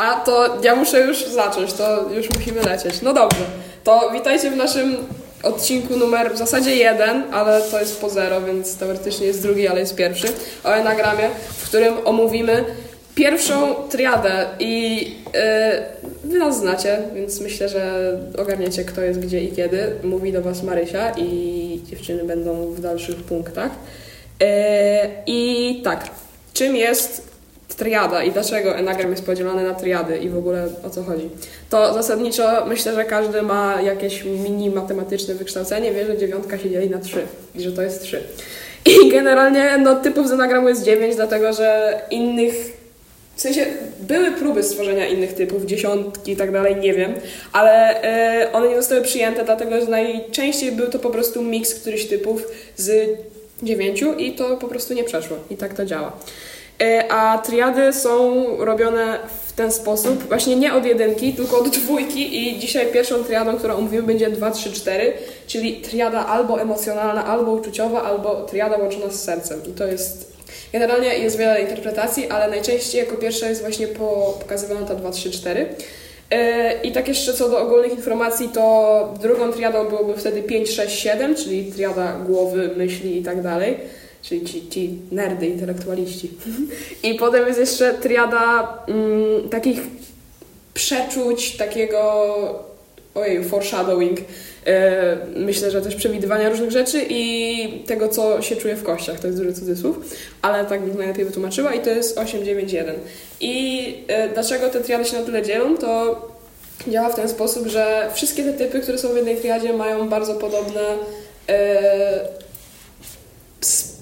A to ja muszę już zacząć, to już musimy lecieć. No dobrze, to witajcie w naszym odcinku numer w zasadzie jeden, ale to jest po zero, więc teoretycznie jest drugi, ale jest pierwszy o enagramie, w którym omówimy pierwszą triadę i yy, wy nas znacie, więc myślę, że ogarniecie kto jest gdzie i kiedy. Mówi do was Marysia i dziewczyny będą w dalszych punktach. Yy, I tak, czym jest triada i dlaczego enagram jest podzielony na triady i w ogóle o co chodzi. To zasadniczo myślę, że każdy ma jakieś mini matematyczne wykształcenie, wie, że dziewiątka się dzieli na trzy i że to jest trzy. I generalnie no, typów z enagramu jest dziewięć, dlatego że innych w sensie były próby stworzenia innych typów, dziesiątki i tak dalej, nie wiem, ale y, one nie zostały przyjęte, dlatego że najczęściej był to po prostu miks którychś typów z dziewięciu i to po prostu nie przeszło. I tak to działa. Y, a triady są robione w ten sposób, właśnie nie od jedynki, tylko od dwójki i dzisiaj pierwszą triadą, którą omówimy będzie 2, 3, 4, czyli triada albo emocjonalna, albo uczuciowa, albo triada łączona z sercem. I to jest Generalnie jest wiele interpretacji, ale najczęściej jako pierwsza jest właśnie po, pokazywana ta 2, 3, 4. I tak jeszcze co do ogólnych informacji, to drugą triadą byłoby wtedy 5, 6, 7, czyli triada głowy, myśli i tak dalej, czyli ci, ci nerdy, intelektualiści. I potem jest jeszcze triada mm, takich przeczuć, takiego ojej, foreshadowing, E, myślę, że też przewidywania różnych rzeczy i tego, co się czuje w kościach. To jest duży cudzysłów, ale tak bym najlepiej wytłumaczyła i to jest 891. I e, dlaczego te triady się na tyle dzielą, to działa w ten sposób, że wszystkie te typy, które są w jednej triadzie mają bardzo podobne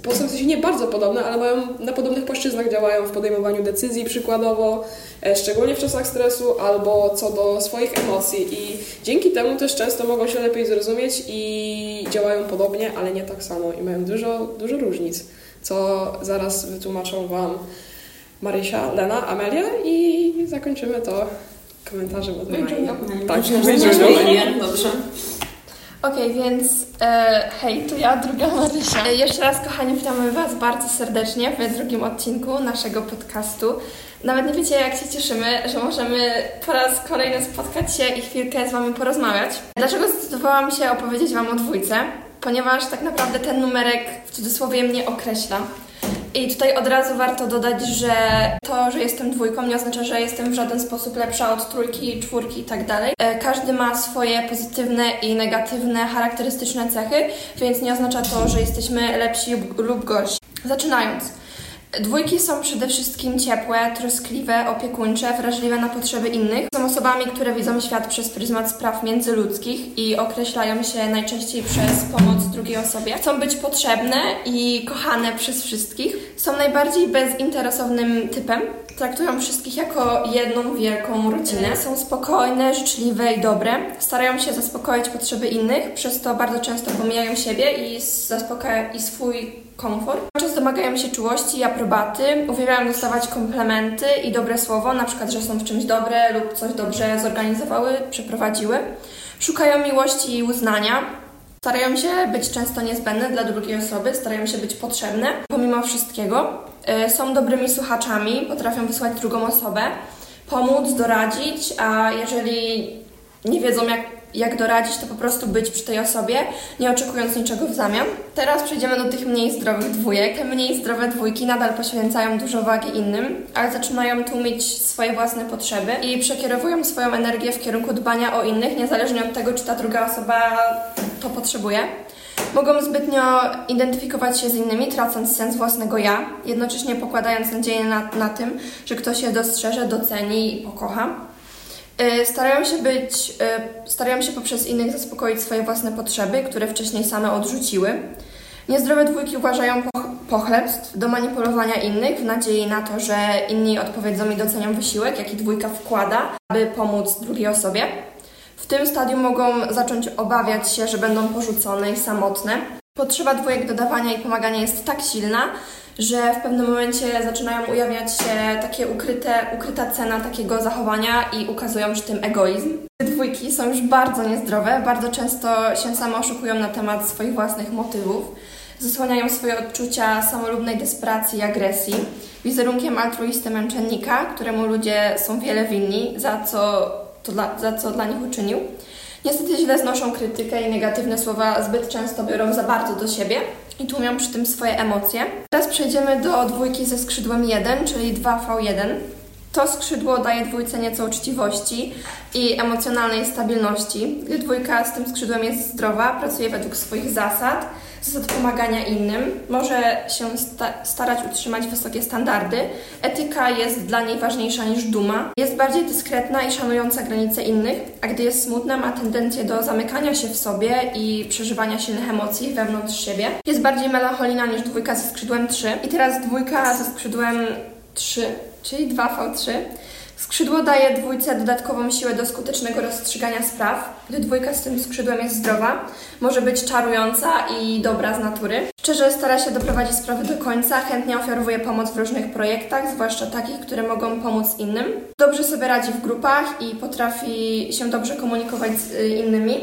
w sensie nie bardzo podobne, ale mają na podobnych płaszczyznach działają w podejmowaniu decyzji przykładowo, e, szczególnie w czasach stresu albo co do swoich emocji. I dzięki temu też często mogą się lepiej zrozumieć i działają podobnie, ale nie tak samo. I mają dużo, dużo różnic, co zaraz wytłumaczą Wam Marysia, Lena, Amelia i zakończymy to komentarzem od Mai. Tak, Dobrze. Okej, okay, więc e, hej, to ja, druga Marysia. E, jeszcze raz, kochani, witamy Was bardzo serdecznie w drugim odcinku naszego podcastu. Nawet nie wiecie, jak się cieszymy, że możemy po raz kolejny spotkać się i chwilkę z Wami porozmawiać. Dlaczego zdecydowałam się opowiedzieć Wam o dwójce? Ponieważ tak naprawdę ten numerek w cudzysłowie mnie określa. I tutaj od razu warto dodać, że to, że jestem dwójką nie oznacza, że jestem w żaden sposób lepsza od trójki, czwórki i tak dalej. E, każdy ma swoje pozytywne i negatywne, charakterystyczne cechy, więc nie oznacza to, że jesteśmy lepsi lub gorsi. Zaczynając. Dwójki są przede wszystkim ciepłe, troskliwe, opiekuńcze, wrażliwe na potrzeby innych. Są osobami, które widzą świat przez pryzmat spraw międzyludzkich i określają się najczęściej przez pomoc drugiej osobie. Chcą być potrzebne i kochane przez wszystkich. Są najbardziej bezinteresownym typem. Traktują wszystkich jako jedną wielką rodzinę. Są spokojne, życzliwe i dobre. Starają się zaspokoić potrzeby innych, przez to bardzo często pomijają siebie i i swój komfort. Czas domagają się czułości i aprobaty, uwielbiają dostawać komplementy i dobre słowo, na przykład, że są w czymś dobre lub coś dobrze zorganizowały, przeprowadziły. Szukają miłości i uznania. Starają się być często niezbędne dla drugiej osoby, starają się być potrzebne pomimo wszystkiego. E, są dobrymi słuchaczami, potrafią wysłać drugą osobę, pomóc, doradzić, a jeżeli nie wiedzą, jak jak doradzić, to po prostu być przy tej osobie, nie oczekując niczego w zamian. Teraz przejdziemy do tych mniej zdrowych dwójek. Mniej zdrowe dwójki nadal poświęcają dużo wagi innym, ale zaczynają tłumić swoje własne potrzeby i przekierowują swoją energię w kierunku dbania o innych, niezależnie od tego, czy ta druga osoba to potrzebuje. Mogą zbytnio identyfikować się z innymi, tracąc sens własnego ja, jednocześnie pokładając nadzieję na, na tym, że ktoś się dostrzeże, doceni i pokocha. E, starają się być, e, starają się poprzez innych zaspokoić swoje własne potrzeby, które wcześniej same odrzuciły. Niezdrowe dwójki uważają pochlebstw do manipulowania innych w nadziei na to, że inni odpowiedzą i docenią wysiłek, jaki dwójka wkłada, aby pomóc drugiej osobie. W tym stadium mogą zacząć obawiać się, że będą porzucone i samotne. Potrzeba dwójek dodawania i pomagania jest tak silna, że w pewnym momencie zaczynają ujawniać się takie ukryte, ukryta cena takiego zachowania i ukazują przy tym egoizm. Te dwójki są już bardzo niezdrowe, bardzo często się same oszukują na temat swoich własnych motywów. Zasłaniają swoje odczucia samolubnej desperacji i agresji. Wizerunkiem altruisty męczennika, któremu ludzie są wiele winni za co, to dla, za co dla nich uczynił. Niestety źle znoszą krytykę i negatywne słowa zbyt często biorą za bardzo do siebie i tłumią przy tym swoje emocje. Teraz przejdziemy do dwójki ze skrzydłem 1, czyli 2V1. To skrzydło daje dwójce nieco uczciwości i emocjonalnej stabilności. Dwójka z tym skrzydłem jest zdrowa, pracuje według swoich zasad, zasad pomagania innym, może się sta starać utrzymać wysokie standardy. Etyka jest dla niej ważniejsza niż duma. Jest bardziej dyskretna i szanująca granice innych, a gdy jest smutna, ma tendencję do zamykania się w sobie i przeżywania silnych emocji wewnątrz siebie. Jest bardziej melancholijna niż dwójka ze skrzydłem 3. I teraz dwójka ze skrzydłem 3 czyli 2V3. Skrzydło daje dwójce dodatkową siłę do skutecznego rozstrzygania spraw. Gdy dwójka z tym skrzydłem jest zdrowa, może być czarująca i dobra z natury. Szczerze stara się doprowadzić sprawy do końca, chętnie ofiarowuje pomoc w różnych projektach, zwłaszcza takich, które mogą pomóc innym. Dobrze sobie radzi w grupach i potrafi się dobrze komunikować z y, innymi.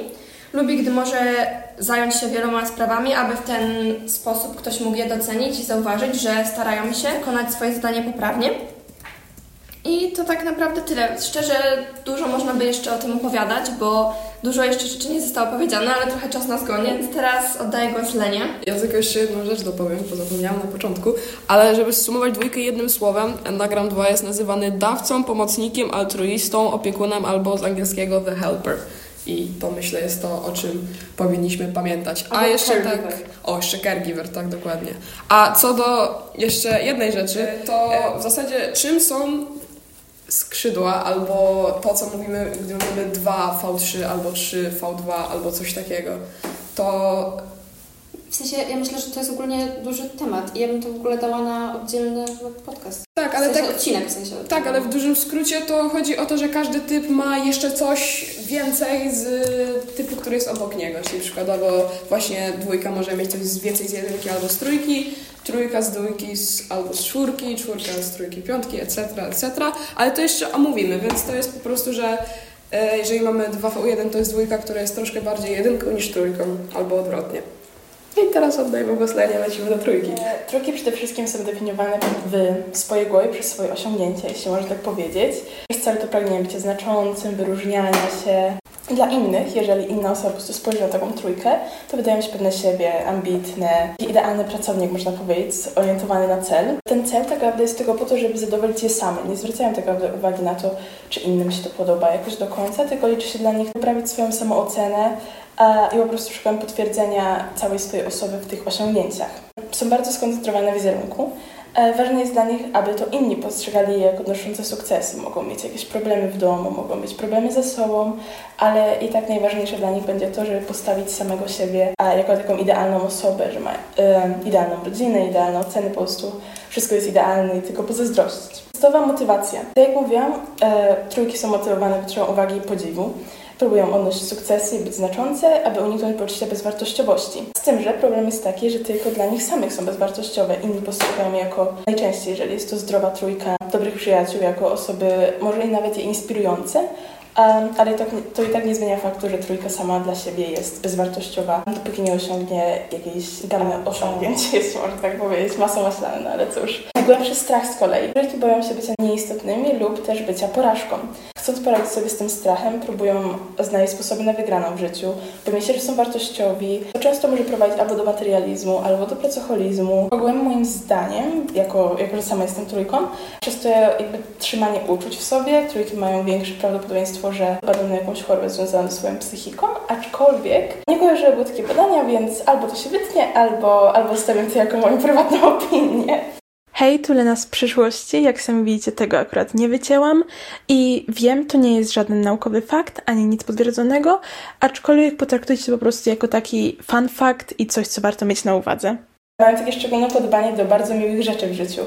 Lubi, gdy może zająć się wieloma sprawami, aby w ten sposób ktoś mógł je docenić i zauważyć, że starają się wykonać swoje zadanie poprawnie. I to tak naprawdę tyle. Szczerze, dużo można by jeszcze o tym opowiadać, bo dużo jeszcze rzeczy nie zostało powiedziane, ale trochę czas nas goni, więc teraz oddaję głos Lenie. Ja tylko jeszcze jedną rzecz dopowiem, bo zapomniałam na początku, ale żeby zsumować dwójkę jednym słowem, Enneagram 2 jest nazywany dawcą, pomocnikiem, altruistą, opiekunem albo z angielskiego the helper. I to myślę jest to, o czym powinniśmy pamiętać. A Albo jeszcze caregiver. tak. O, jeszcze caregiver, tak dokładnie. A co do jeszcze jednej rzeczy, to w zasadzie czym są skrzydła albo to, co mówimy, gdy mówimy 2V3 albo 3V2 albo coś takiego, to W sensie, ja myślę, że to jest ogólnie duży temat i ja bym to w ogóle dała na oddzielny podcast. Tak, ale w sensie tak, odcinek w sensie. tak, ale w dużym skrócie to chodzi o to, że każdy typ ma jeszcze coś więcej z typu, który jest obok niego. Czyli przykładowo właśnie dwójka może mieć coś więcej z jedynki albo z trójki, trójka z dwójki z, albo z czwórki, czwórka z trójki, piątki, etc., etc. Ale to jeszcze omówimy, więc to jest po prostu, że e, jeżeli mamy 2V1, to jest dwójka, która jest troszkę bardziej jedynką niż trójką, albo odwrotnie. I teraz oddajmy głos Lenie, lecimy do trójki. E, Trójki przede wszystkim są definiowane w swojej głowie przez swoje osiągnięcia, jeśli można tak powiedzieć. Ich cel to pragnienie bycia znaczącym, wyróżniania się. Dla innych, jeżeli inna osoba po prostu spojrzy na taką trójkę, to wydają się pewne siebie, ambitne, idealny pracownik, można powiedzieć, orientowany na cel. Ten cel tak naprawdę jest tylko po to, żeby zadowolić je same. Nie zwracają tak naprawdę uwagi na to, czy innym się to podoba jakoś do końca, tylko liczy się dla nich poprawić swoją samoocenę i po prostu szukają potwierdzenia całej swojej osoby w tych osiągnięciach. Są bardzo skoncentrowane na wizerunku. E, Ważne jest dla nich, aby to inni postrzegali je jako odnoszące sukcesy. Mogą mieć jakieś problemy w domu, mogą mieć problemy ze sobą, ale i tak najważniejsze dla nich będzie to, żeby postawić samego siebie jako taką idealną osobę, że ma e, idealną rodzinę, idealne oceny, po prostu wszystko jest idealne i tylko pozazdrościć. Podstawowa motywacja. Tak jak mówiłam, e, trójki są motywowane potrzebą uwagi i podziwu. Próbują odnosić sukcesy i być znaczące, aby uniknąć poczucia bezwartościowości. Z tym, że problem jest taki, że tylko dla nich samych są bezwartościowe. Inni postrzegają je jako najczęściej, jeżeli jest to zdrowa trójka dobrych przyjaciół, jako osoby może i nawet je inspirujące, ale to, to i tak nie zmienia faktu, że trójka sama dla siebie jest bezwartościowa, dopóki nie osiągnie jakiejś gamy osiągnięć, jeśli można tak powiedzieć, masą maślaną, no ale cóż. Najgłębszy strach z kolei. Trójki boją się bycia nieistotnymi lub też bycia porażką. Chcąc poradzić sobie z tym strachem, próbują znaleźć sposoby na wygraną w życiu, bo że są wartościowi. To często może prowadzić albo do materializmu, albo do pracoholizmu. Ogółem moim zdaniem, jako, jako że sama jestem trójką, przez to jakby trzymanie uczuć w sobie, trójki mają większe prawdopodobieństwo, że będą na jakąś chorobę związaną ze swoją psychiką, aczkolwiek nie kojarzę, były takie badania, więc albo to się wytnie, albo, albo zostawiam to jako moją prywatną opinię. Hej, tu Lena z przyszłości. Jak sami widzicie, tego akurat nie wycięłam i wiem, to nie jest żaden naukowy fakt, ani nic potwierdzonego, aczkolwiek potraktujcie to po prostu jako taki fun fact i coś, co warto mieć na uwadze. Mają takie szczególne podbanie do bardzo miłych rzeczy w życiu.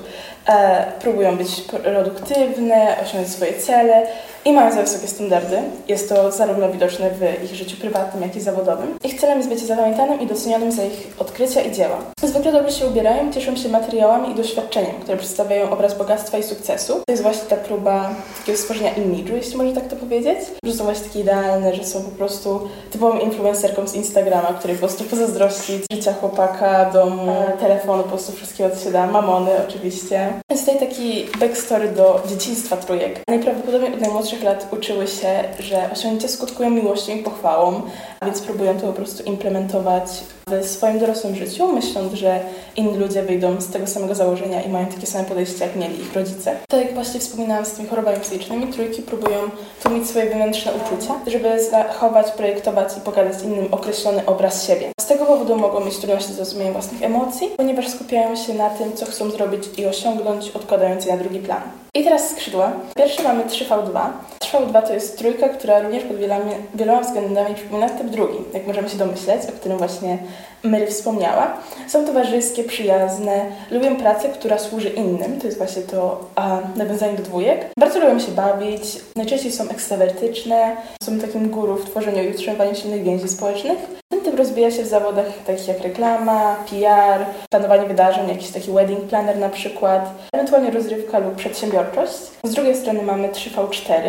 E, próbują być produktywne, osiągnąć swoje cele i mają za wysokie standardy. Jest to zarówno widoczne w ich życiu prywatnym, jak i zawodowym. Ich celem jest bycie zapamiętanym i docenionym za ich odkrycia i dzieła. Zwykle dobrze się ubierają, cieszą się materiałami i doświadczeniem, które przedstawiają obraz bogactwa i sukcesu. To jest właśnie ta próba takiego stworzenia imidżu, jeśli można tak to powiedzieć. Że są właśnie takie idealne, że są po prostu typową influencerką z Instagrama, której po prostu pozazdrościć życia chłopaka, domu, telefonu, po prostu wszystkiego, co się da, mamony oczywiście. Jest tutaj taki backstory do dzieciństwa trójek. Najprawdopodobniej od najmłodszych lat uczyły się, że osiągnięcia skutkują miłością i pochwałą, a więc próbują to po prostu implementować w swoim dorosłym życiu, myśląc, że inni ludzie wyjdą z tego samego założenia i mają takie same podejście, jak mieli ich rodzice. Tak jak właśnie wspominałam z tymi chorobami psychicznymi, trójki próbują tłumić swoje wewnętrzne uczucia, żeby zachować, projektować i pokazać innym określony obraz siebie. Z tego powodu mogą mieć trudności z zrozumieniem własnych emocji, ponieważ skupiają się na tym, co chcą zrobić i osiągnąć, odkładając je na drugi plan. I teraz skrzydła. Pierwsze mamy 3V2. 3V2 to jest trójka, która również pod wieloma, wieloma względami przypomina typ drugi, jak możemy się domyśleć, o którym właśnie Mary wspomniała. Są towarzyskie, przyjazne, lubią pracę, która służy innym, to jest właśnie to a, nawiązanie do dwójek. Bardzo lubią się bawić, najczęściej są ekstrawertyczne, są takim guru w tworzeniu i utrzymywaniu silnych więzi społecznych. Ten typ rozwija się w zawodach takich jak reklama, PR, planowanie wydarzeń, jakiś taki wedding planner na przykład, ewentualnie rozrywka lub przedsiębiorczość. Z drugiej strony mamy 3V4,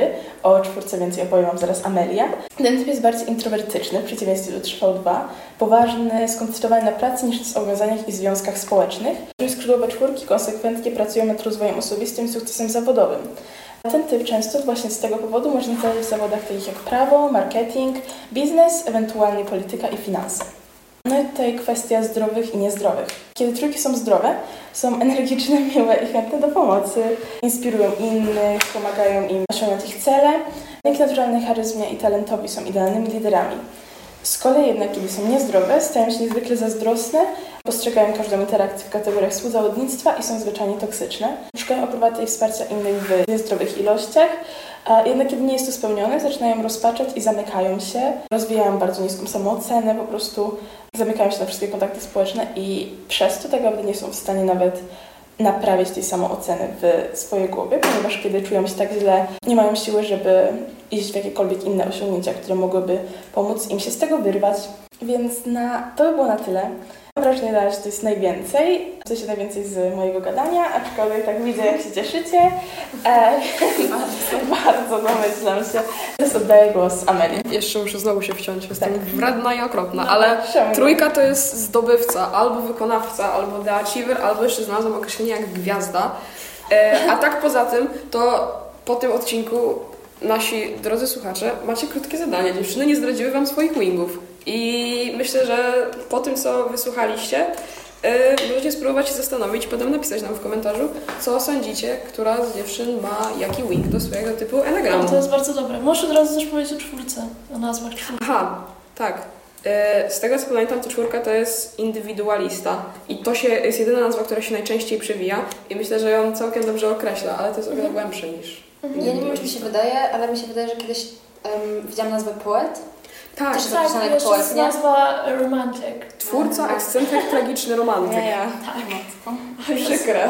o czwórce więcej opowiem Wam zaraz Amelia. Ten typ jest bardziej introwertyczny, w przeciwieństwie do 3V2, poważny, skoncentrowany na pracy niż na zobowiązaniach i związkach społecznych. Skrzydłowe czwórki konsekwentnie pracują nad rozwojem osobistym i sukcesem zawodowym. Ten typ często właśnie z tego powodu można znaleźć w zawodach takich jak prawo, marketing, biznes, ewentualnie polityka i finanse. No i tutaj kwestia zdrowych i niezdrowych. Kiedy trójki są zdrowe, są energiczne, miłe i chętne do pomocy, inspirują innych, pomagają im osiągnąć ich cele. Dzięki naturalnej charyzmie i talentowi są idealnymi liderami. Z kolei jednak, kiedy są niezdrowe, stają się niezwykle zazdrosne, postrzegają każdą interakcję w kategoriach współzawodnictwa i są zwyczajnie toksyczne. Szukają aprobaty i wsparcia innych w niezdrowych ilościach, a jednak kiedy nie jest to spełnione, zaczynają rozpaczać i zamykają się, rozwijają bardzo niską samoocenę, po prostu zamykają się na wszystkie kontakty społeczne i przez to tak naprawdę nie są w stanie nawet naprawić tej samooceny w swojej głowie, ponieważ kiedy czują się tak źle, nie mają siły, żeby iść w jakiekolwiek inne osiągnięcia, które mogłyby pomóc im się z tego wyrwać. Więc na, to by było na tyle. Mam wrażenie, że to jest najwięcej, w sensie najwięcej z mojego gadania, aczkolwiek tak widzę, jak się cieszycie. E, bardzo domyślam się. Teraz oddaję głos Amelii. Jeszcze muszę znowu się wciąć, jestem Tak. wredna i okropna, No, ale czemu? trójka to jest zdobywca, albo wykonawca, albo the achiever, albo jeszcze znalazłam określenie jak gwiazda. E, a tak poza tym, to po tym odcinku nasi drodzy słuchacze macie krótkie zadanie. Dziewczyny nie zdradziły wam swoich wingów. I myślę, że po tym, co wysłuchaliście, możecie spróbować się zastanowić, potem napisać nam w komentarzu, co sądzicie, która z dziewczyn ma jaki wing do swojego typu enagramu. To jest bardzo dobre. Możesz od razu też powiedzieć o czwórce, o nazwach czwórki. Aha, tak. E, Z tego co pamiętam, to czwórka to jest indywidualista i to się, jest jedyna nazwa, która się najczęściej przewija i myślę, że ją całkiem dobrze określa, ale to jest o wiele głębsze niż... Ja nie wiem, czy mi się wydaje, ale mi się wydaje, że kiedyś um, widziałam nazwę poet. Tak, Też Tak, zapisane jeszcze jest nie? nazwa romantic. twórca, ekscentryk, tragiczny romantyk. ja. Przykre.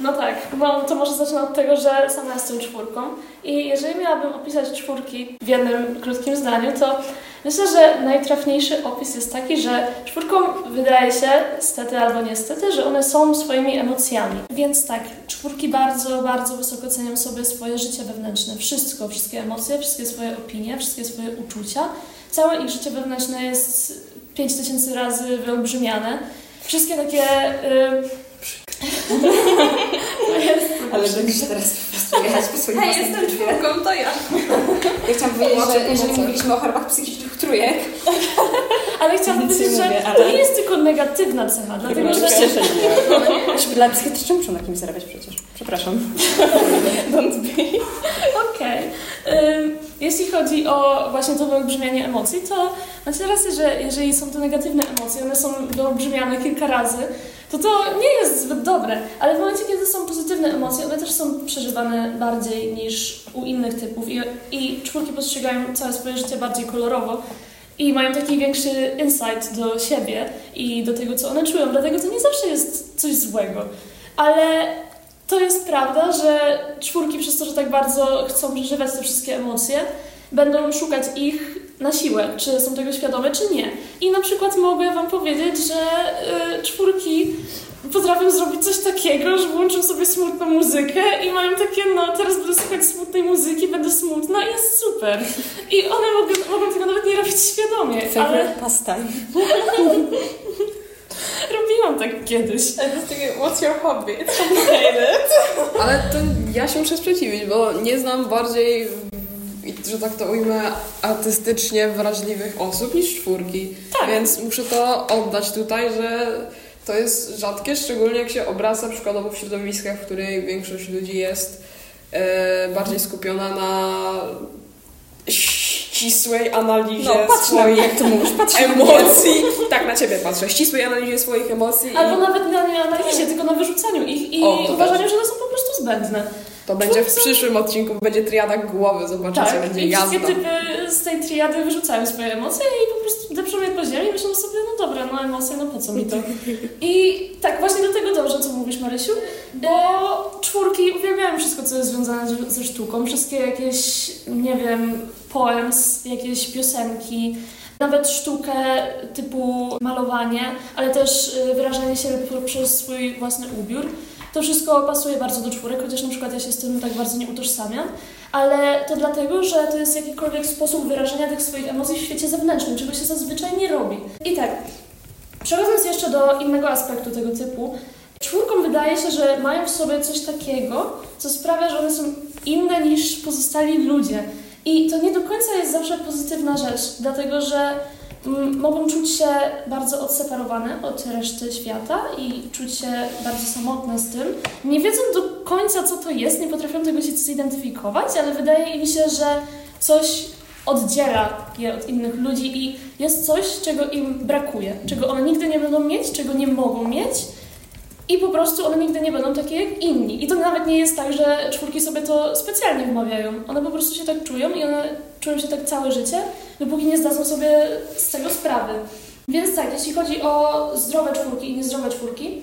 No tak, bo to może zacznę od tego, że sama jestem czwórką i jeżeli miałabym opisać czwórki w jednym krótkim zdaniu, to myślę, że najtrafniejszy opis jest taki, że czwórką wydaje się, stety albo niestety, że one są swoimi emocjami. Więc tak, czwórki bardzo, bardzo wysoko cenią sobie swoje życie wewnętrzne. Wszystko, wszystkie emocje, wszystkie swoje opinie, wszystkie swoje uczucia. Całe ich życie wewnętrzne jest 5000 razy wyolbrzymiane. Wszystkie takie... Y, Ale będziesz teraz po prostu jechać po swoim Hej, własnym jestem czwórką, to ja. Ja chciałam powiedzieć, że jeżeli mówiliśmy o chorobach psychicznych trójek, Ale chciałam powiedzieć, że mówię, to nie jest tylko negatywna cecha, dlatego że... oczywiście, że nie. Znaczy, dla psychiatrycznych muszą na kimś zarabiać przecież. Przepraszam. Don't be. Okej. Ym, Jeśli chodzi o właśnie to wyolbrzymianie emocji, to macie rację, że jeżeli są to negatywne emocje, one są wyolbrzymiane kilka razy, to to nie jest zbyt dobre. Ale w momencie, kiedy są pozytywne emocje, one też są przeżywane bardziej niż u innych typów i, i czwórki postrzegają całe swoje życie bardziej kolorowo. I mają taki większy insight do siebie i do tego, co one czują. Dlatego to nie zawsze jest coś złego. Ale to jest prawda, że czwórki przez to, że tak bardzo chcą przeżywać te wszystkie emocje, będą szukać ich na siłę, czy są tego świadome, czy nie. I na przykład mogę Wam powiedzieć, że y, czwórki potrafią zrobić coś takiego, że włączą sobie smutną muzykę i mają takie, no teraz będę słuchać smutnej muzyki, będę smutna i jest super. I one mogą, mogą tego nawet nie robić świadomie, ale Favorite pastime. robiłam tak kiedyś. What's your hobby? It's complicated. Ale to ja się muszę sprzeciwić, bo nie znam bardziej, że tak to ujmę, artystycznie wrażliwych osób niż czwórki. Tak. Więc muszę to oddać tutaj, że to jest rzadkie, szczególnie jak się obraca przykładowo w środowiskach, w których większość ludzi jest e, bardziej skupiona na ścisłej analizie No, patrz swoich jak to mówisz, patrz emocji. Tak, na ciebie patrzę. Ścisłej analizie swoich emocji. i- Albo nawet na nie analizie, tylko na wyrzucaniu ich i O, uważaniu, też. że one są po prostu zbędne. To będzie w przyszłym odcinku, będzie triada głowy, zobaczycie, Tak, będzie i jazda. wszystkie typy z tej triady wyrzucają swoje emocje i po prostu depczą je po ziemi i myślą sobie, no dobra, no emocje, no po co mi to? I tak, właśnie do tego dobrze, co mówisz Marysiu, bo czwórki uwielbiają wszystko, co jest związane ze sztuką, wszystkie jakieś, nie wiem, poems, jakieś piosenki, nawet sztukę typu malowanie, ale też y, wyrażanie siebie poprzez swój własny ubiór. To wszystko pasuje bardzo do czwórek, chociaż na przykład ja się z tym tak bardzo nie utożsamiam, ale to dlatego, że to jest jakikolwiek sposób wyrażenia tych swoich emocji w świecie zewnętrznym, czego się zazwyczaj nie robi. I tak, przechodząc jeszcze do innego aspektu tego typu, czwórkom wydaje się, że mają w sobie coś takiego, co sprawia, że one są inne niż pozostali ludzie. I to nie do końca jest zawsze pozytywna rzecz, dlatego że mm, mogą czuć się bardzo odseparowane od reszty świata i czuć się bardzo samotne z tym. Nie wiedzą do końca, co to jest, nie potrafią tego się zidentyfikować, ale wydaje im się, że coś oddziela je od innych ludzi i jest coś, czego im brakuje, czego one nigdy nie będą mieć, czego nie mogą mieć. I po prostu one nigdy nie będą takie jak inni. I to nawet nie jest tak, że czwórki sobie to specjalnie wmawiają. One po prostu się tak czują i one czują się tak całe życie, dopóki nie zdadzą sobie z tego sprawy. Więc tak, jeśli chodzi o zdrowe czwórki i niezdrowe czwórki,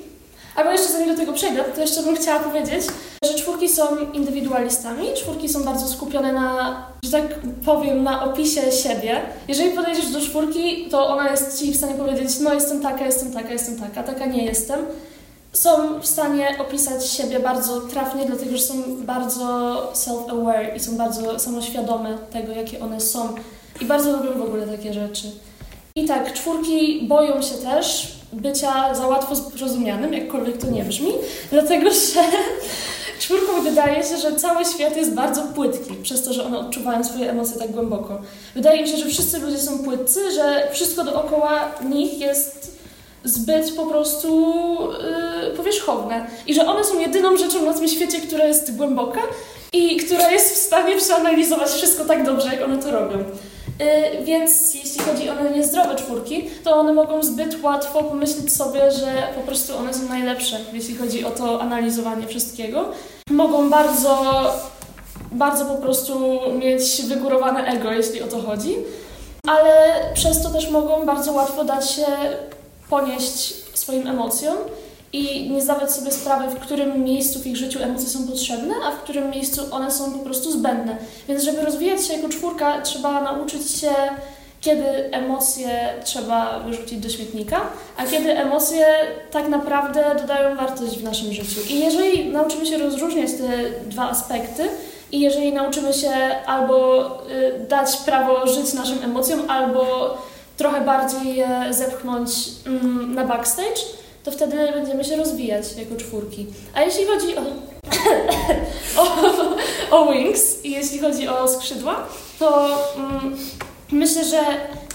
albo jeszcze zanim do tego przejdę, to jeszcze bym chciała powiedzieć, że czwórki są indywidualistami, czwórki są bardzo skupione na, że tak powiem, na opisie siebie. Jeżeli podejdziesz do czwórki, to ona jest ci w stanie powiedzieć, no jestem taka, jestem taka, jestem taka, taka nie jestem są w stanie opisać siebie bardzo trafnie, dlatego że są bardzo self-aware i są bardzo samoświadome tego, jakie one są. I bardzo lubią w ogóle takie rzeczy. I tak, czwórki boją się też bycia za łatwo zrozumianym, jakkolwiek to nie brzmi, dlatego że czwórkom wydaje się, że cały świat jest bardzo płytki, przez to, że one odczuwają swoje emocje tak głęboko. Wydaje mi się, że wszyscy ludzie są płytcy, że wszystko dookoła nich jest zbyt po prostu yy, powierzchowne i że one są jedyną rzeczą na tym świecie, która jest głęboka i która jest w stanie przeanalizować wszystko tak dobrze, jak one to robią. Yy, więc jeśli chodzi o niezdrowe czwórki, to one mogą zbyt łatwo pomyśleć sobie, że po prostu one są najlepsze, jeśli chodzi o to analizowanie wszystkiego. Mogą bardzo, bardzo po prostu mieć wygórowane ego, jeśli o to chodzi, ale przez to też mogą bardzo łatwo dać się ponieść swoim emocjom i nie zdawać sobie sprawy, w którym miejscu w ich życiu emocje są potrzebne, a w którym miejscu one są po prostu zbędne. Więc żeby rozwijać się jako czwórka, trzeba nauczyć się, kiedy emocje trzeba wyrzucić do śmietnika, a kiedy emocje tak naprawdę dodają wartość w naszym życiu. I jeżeli nauczymy się rozróżniać te dwa aspekty, i jeżeli nauczymy się albo y, dać prawo żyć naszym emocjom, albo trochę bardziej je zepchnąć mm, na backstage, to wtedy będziemy się rozwijać jako czwórki. A jeśli chodzi o, o, o wings i jeśli chodzi o skrzydła, to mm, myślę, że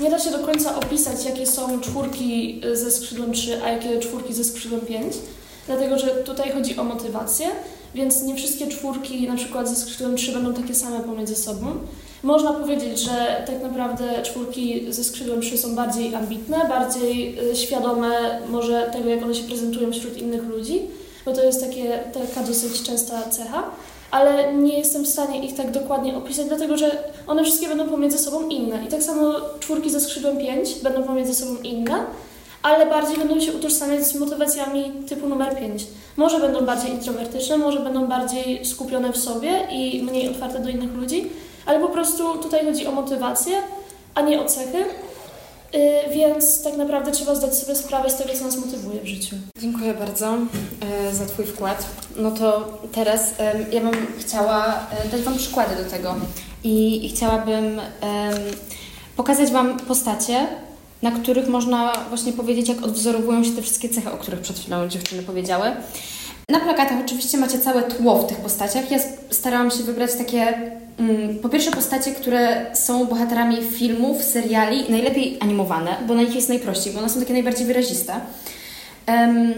nie da się do końca opisać, jakie są czwórki ze skrzydłem 3, a jakie czwórki ze skrzydłem 5, dlatego że tutaj chodzi o motywację, więc nie wszystkie czwórki na przykład ze skrzydłem 3 będą takie same pomiędzy sobą. Można powiedzieć, że tak naprawdę czwórki ze skrzydłem 3 są bardziej ambitne, bardziej y, świadome może tego, jak one się prezentują wśród innych ludzi, bo to jest takie, taka dosyć częsta cecha, ale nie jestem w stanie ich tak dokładnie opisać, dlatego że one wszystkie będą pomiędzy sobą inne. I tak samo czwórki ze skrzydłem 5 będą pomiędzy sobą inne, ale bardziej będą się utożsamiać z motywacjami typu numer 5. Może będą bardziej introwertyczne, może będą bardziej skupione w sobie i mniej otwarte do innych ludzi, ale po prostu tutaj chodzi o motywację a nie o cechy. Y, więc tak naprawdę trzeba zdać sobie sprawę z tego, co nas motywuje w życiu. Dziękuję bardzo e, za Twój wkład. No to teraz ja bym chciała e, dać Wam przykłady do tego i, i chciałabym pokazać Wam postacie, na których można właśnie powiedzieć, jak odwzorowują się te wszystkie cechy, o których przed chwilą dziewczyny powiedziały. Na plakatach oczywiście macie całe tło w tych postaciach. Ja starałam się wybrać takie, po pierwsze postacie, które są bohaterami filmów, seriali, najlepiej animowane, bo na nich jest najprościej, bo one są takie najbardziej wyraziste. Em,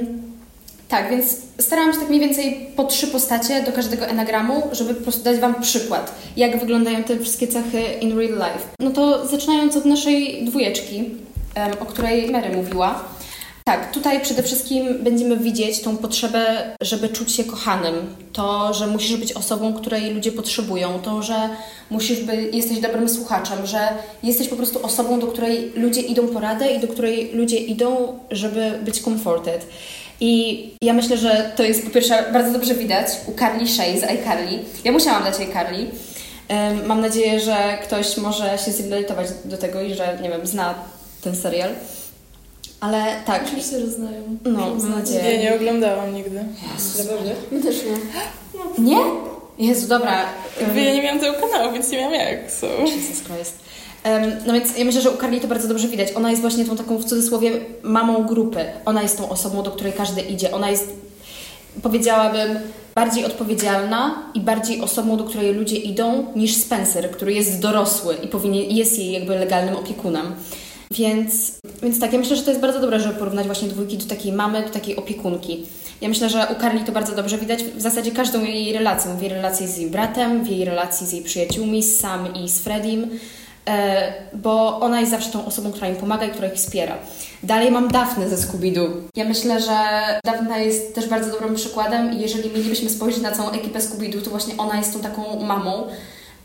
tak, więc starałam się tak mniej więcej po trzy postacie do każdego enagramu, żeby po prostu dać Wam przykład, jak wyglądają te wszystkie cechy in real life. No to zaczynając od naszej dwójeczki, em, o której Mary mówiła. Tak, tutaj przede wszystkim będziemy widzieć tą potrzebę, żeby czuć się kochanym. To, że musisz być osobą, której ludzie potrzebują. To, że musisz być, jesteś dobrym słuchaczem, że jesteś po prostu osobą, do której ludzie idą po radę i do której ludzie idą, żeby być comforted. I ja myślę, że to jest po pierwsze bardzo dobrze widać u Carly Shay z iCarly. Ja musiałam dać iCarly. Em, Mam nadzieję, że ktoś może się zidentyfikować do tego i że, nie wiem, zna ten serial. Ale tak, Oczywiście, że znają. no, mam Ja nadzieję. nie oglądałam nigdy. Naprawdę? My też nie. Nie? Jezu, dobra. Ja nie miałam tego kanału, więc nie miałam jak. So. Jesus Christ. Em, no więc ja myślę, że u Carly to bardzo dobrze widać. Ona jest właśnie tą taką w cudzysłowie mamą grupy. Ona jest tą osobą, do której każdy idzie. Ona jest, powiedziałabym, bardziej odpowiedzialna i bardziej osobą, do której ludzie idą, niż Spencer, który jest dorosły i powinien, jest jej jakby legalnym opiekunem. Więc, więc tak, ja myślę, że to jest bardzo dobre, żeby porównać właśnie dwójki do takiej mamy, do takiej opiekunki. Ja myślę, że u Carly to bardzo dobrze widać w zasadzie każdą jej relację. W jej relacji z jej bratem, w jej relacji z jej przyjaciółmi, z Sam i z Fredim, e, bo ona jest zawsze tą osobą, która im pomaga i która ich wspiera. Dalej mam Dafnę ze Scooby-Doo. Ja myślę, że Dafna jest też bardzo dobrym przykładem i jeżeli mielibyśmy spojrzeć na całą ekipę Scooby-Doo, to właśnie ona jest tą taką mamą,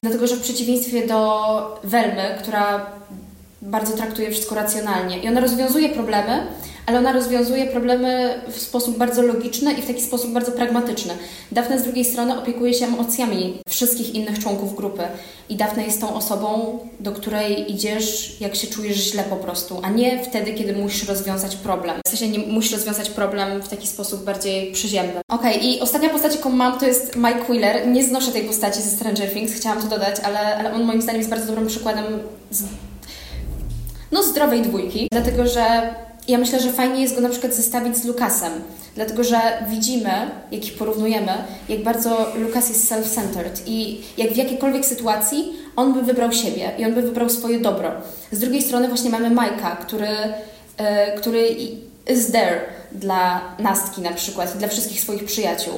dlatego że w przeciwieństwie do Welmy, która bardzo traktuje wszystko racjonalnie i ona rozwiązuje problemy, ale ona rozwiązuje problemy w sposób bardzo logiczny i w taki sposób bardzo pragmatyczny. Dafne z drugiej strony opiekuje się emocjami wszystkich innych członków grupy i Dafne jest tą osobą, do której idziesz, jak się czujesz źle po prostu, a nie wtedy, kiedy musisz rozwiązać problem. W sensie nie musisz rozwiązać problem w taki sposób bardziej przyziemny. Okej, i ostatnia postać, jaką mam, to jest Mike Wheeler. Nie znoszę tej postaci ze Stranger Things, chciałam to dodać, ale, ale on moim zdaniem jest bardzo dobrym przykładem z no, zdrowej dwójki, dlatego że ja myślę, że fajnie jest go na przykład zestawić z Lukasem, dlatego że widzimy, jak ich porównujemy, jak bardzo Lukas jest self-centered i jak w jakiejkolwiek sytuacji on by wybrał siebie i on by wybrał swoje dobro. Z drugiej strony właśnie mamy Majka, który, e, który is there dla Nastki na przykład, dla wszystkich swoich przyjaciół.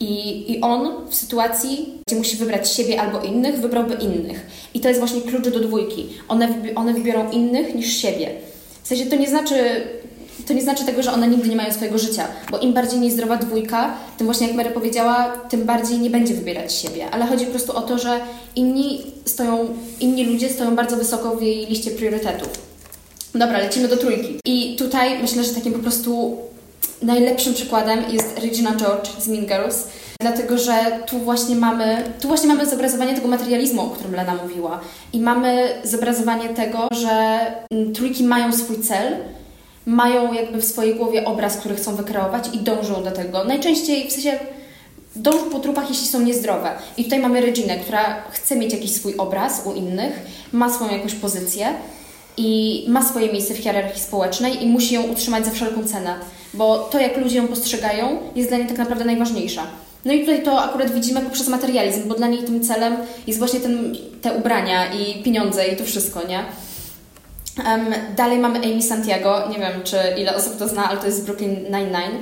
I, I on w sytuacji, gdzie musi wybrać siebie albo innych, wybrałby innych. I to jest właśnie klucz do dwójki. One, one wybiorą innych niż siebie. W sensie to nie znaczy, to nie znaczy tego, że one nigdy nie mają swojego życia, bo im bardziej niezdrowa dwójka, tym właśnie jak Mary powiedziała, tym bardziej nie będzie wybierać siebie. Ale chodzi po prostu o to, że inni stoją, inni ludzie stoją bardzo wysoko w jej liście priorytetów. Dobra, lecimy do trójki. I tutaj myślę, że takim po prostu najlepszym przykładem jest Regina George z Mean Girls, dlatego że tu właśnie mamy, tu właśnie mamy zobrazowanie tego materializmu, o którym Lena mówiła. I mamy zobrazowanie tego, że mm, trójki mają swój cel, mają jakby w swojej głowie obraz, który chcą wykreować i dążą do tego. Najczęściej w sensie dążą po trupach, jeśli są niezdrowe. I tutaj mamy Reginę, która chce mieć jakiś swój obraz u innych, ma swoją jakąś pozycję i ma swoje miejsce w hierarchii społecznej i musi ją utrzymać za wszelką cenę, bo to, jak ludzie ją postrzegają, jest dla niej tak naprawdę najważniejsza. No i tutaj to akurat widzimy poprzez materializm, bo dla niej tym celem jest właśnie ten, te ubrania i pieniądze i to wszystko, nie? Em, dalej mamy Amy Santiago, nie wiem, czy ile osób to zna, ale to jest z Brooklyn Nine-Nine.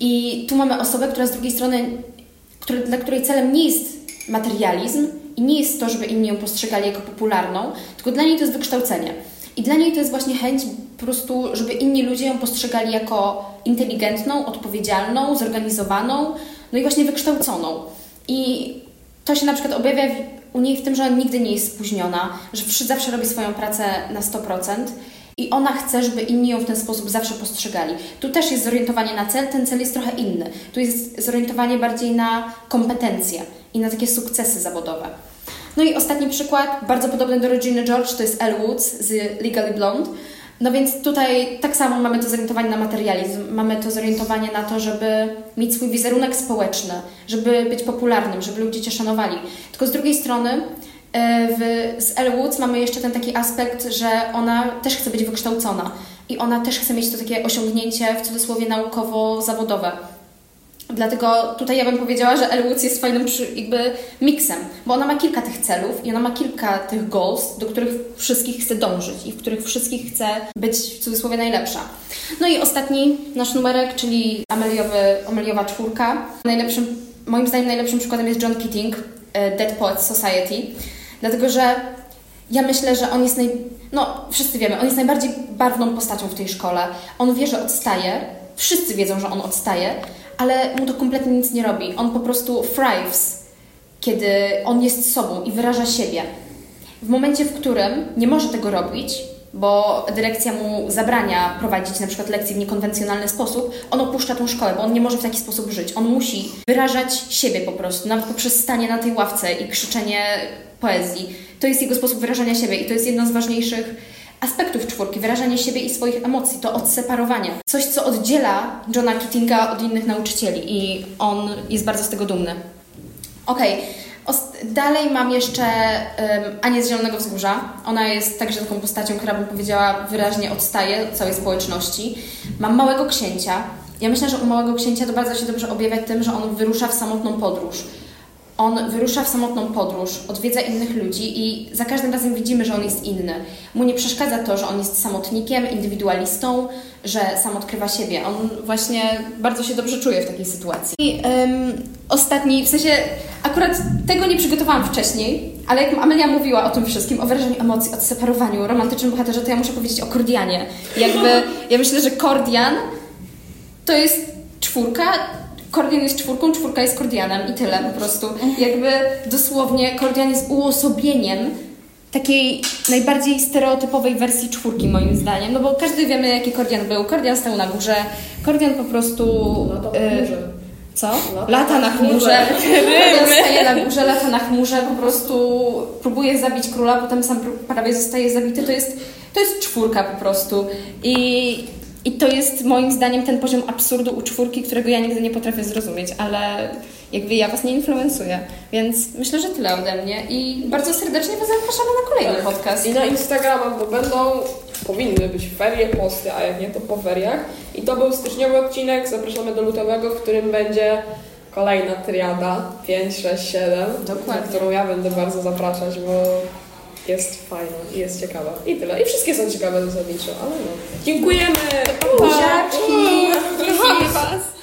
I tu mamy osobę, która z drugiej strony, który, dla której celem nie jest materializm i nie jest to, żeby inni ją postrzegali jako popularną, tylko dla niej to jest wykształcenie. I dla niej to jest właśnie chęć po prostu, żeby inni ludzie ją postrzegali jako inteligentną, odpowiedzialną, zorganizowaną, no i właśnie wykształconą. I to się na przykład objawia u niej w tym, że ona nigdy nie jest spóźniona, że zawsze robi swoją pracę na 100%. I ona chce, żeby inni ją w ten sposób zawsze postrzegali. Tu też jest zorientowanie na cel, ten cel jest trochę inny. Tu jest zorientowanie bardziej na kompetencje i na takie sukcesy zawodowe. No i ostatni przykład, bardzo podobny do Reginy George, to jest Elle Woods z Legally Blonde. No więc tutaj tak samo mamy to zorientowanie na materializm, mamy to zorientowanie na to, żeby mieć swój wizerunek społeczny, żeby być popularnym, żeby ludzie Cię szanowali. Tylko z drugiej strony e, w, z Elle Woods mamy jeszcze ten taki aspekt, że ona też chce być wykształcona i ona też chce mieć to takie osiągnięcie w cudzysłowie naukowo-zawodowe. Dlatego tutaj ja bym powiedziała, że Elle Woods jest fajnym jakby miksem, bo ona ma kilka tych celów i ona ma kilka tych goals, do których wszystkich chce dążyć i w których wszystkich chce być w cudzysłowie najlepsza. No i ostatni nasz numerek, czyli Ameliowy, Ameliowa czwórka. Najlepszym, moim zdaniem najlepszym przykładem jest John Keating, e, Dead Poets Society, dlatego że ja myślę, że on jest naj... No, wszyscy wiemy, on jest najbardziej barwną postacią w tej szkole. On wie, że odstaje, wszyscy wiedzą, że on odstaje, ale mu to kompletnie nic nie robi. On po prostu thrives, kiedy on jest sobą i wyraża siebie. W momencie, w którym nie może tego robić, bo dyrekcja mu zabrania prowadzić na przykład lekcji w niekonwencjonalny sposób, on opuszcza tą szkołę, bo on nie może w taki sposób żyć. On musi wyrażać siebie po prostu, nawet poprzez stanie na tej ławce i krzyczenie poezji. To jest jego sposób wyrażania siebie i to jest jedno z ważniejszych aspektów czwórki, wyrażanie siebie i swoich emocji, to odseparowanie. Coś, co oddziela Johna Keatinga od innych nauczycieli i on jest bardzo z tego dumny. Okej, okay. dalej mam jeszcze um, Anię z Zielonego Wzgórza. Ona jest także taką postacią, która bym powiedziała wyraźnie odstaje od całej społeczności. Mam Małego Księcia. Ja myślę, że u Małego Księcia to bardzo się dobrze objawia tym, że on wyrusza w samotną podróż on wyrusza w samotną podróż, odwiedza innych ludzi i za każdym razem widzimy, że on jest inny. Mu nie przeszkadza to, że on jest samotnikiem, indywidualistą, że sam odkrywa siebie. On właśnie bardzo się dobrze czuje w takiej sytuacji. I um, ostatni, w sensie akurat tego nie przygotowałam wcześniej, ale jak Amelia mówiła o tym wszystkim, o wyrażeniu emocji, o separowaniu, romantycznym bohaterze, to ja muszę powiedzieć o Kordianie. Jakby, ja myślę, że Kordian to jest czwórka, Kordian jest czwórką, czwórka jest Kordianem i tyle po prostu. Jakby dosłownie Kordian jest uosobieniem takiej najbardziej stereotypowej wersji czwórki moim zdaniem, no bo każdy wiemy jaki Kordian był. Kordian stał na górze, Kordian po prostu... Y, co? Lata na chmurze. Kordian staje na górze, lata na chmurze, po prostu próbuje zabić króla, potem sam prawie zostaje zabity. To jest, to jest czwórka po prostu. I i to jest moim zdaniem ten poziom absurdu u czwórki, którego ja nigdy nie potrafię zrozumieć, ale jakby ja Was nie influencuję. Więc myślę, że tyle ode mnie i bardzo serdecznie Was zapraszamy na kolejny tak. podcast. I na Instagrama, bo będą, powinny być ferie posty, a jak nie to po feriach. I to był styczniowy odcinek, zapraszamy do lutowego, w którym będzie kolejna triada 5, 6, 7, Dokładnie. na którą ja będę bardzo zapraszać, bo jest fajna i jest ciekawa. I tyle. I wszystkie są ciekawe zasadniczo, ale no. Dziękujemy! Buziaczki! Kochamy Was!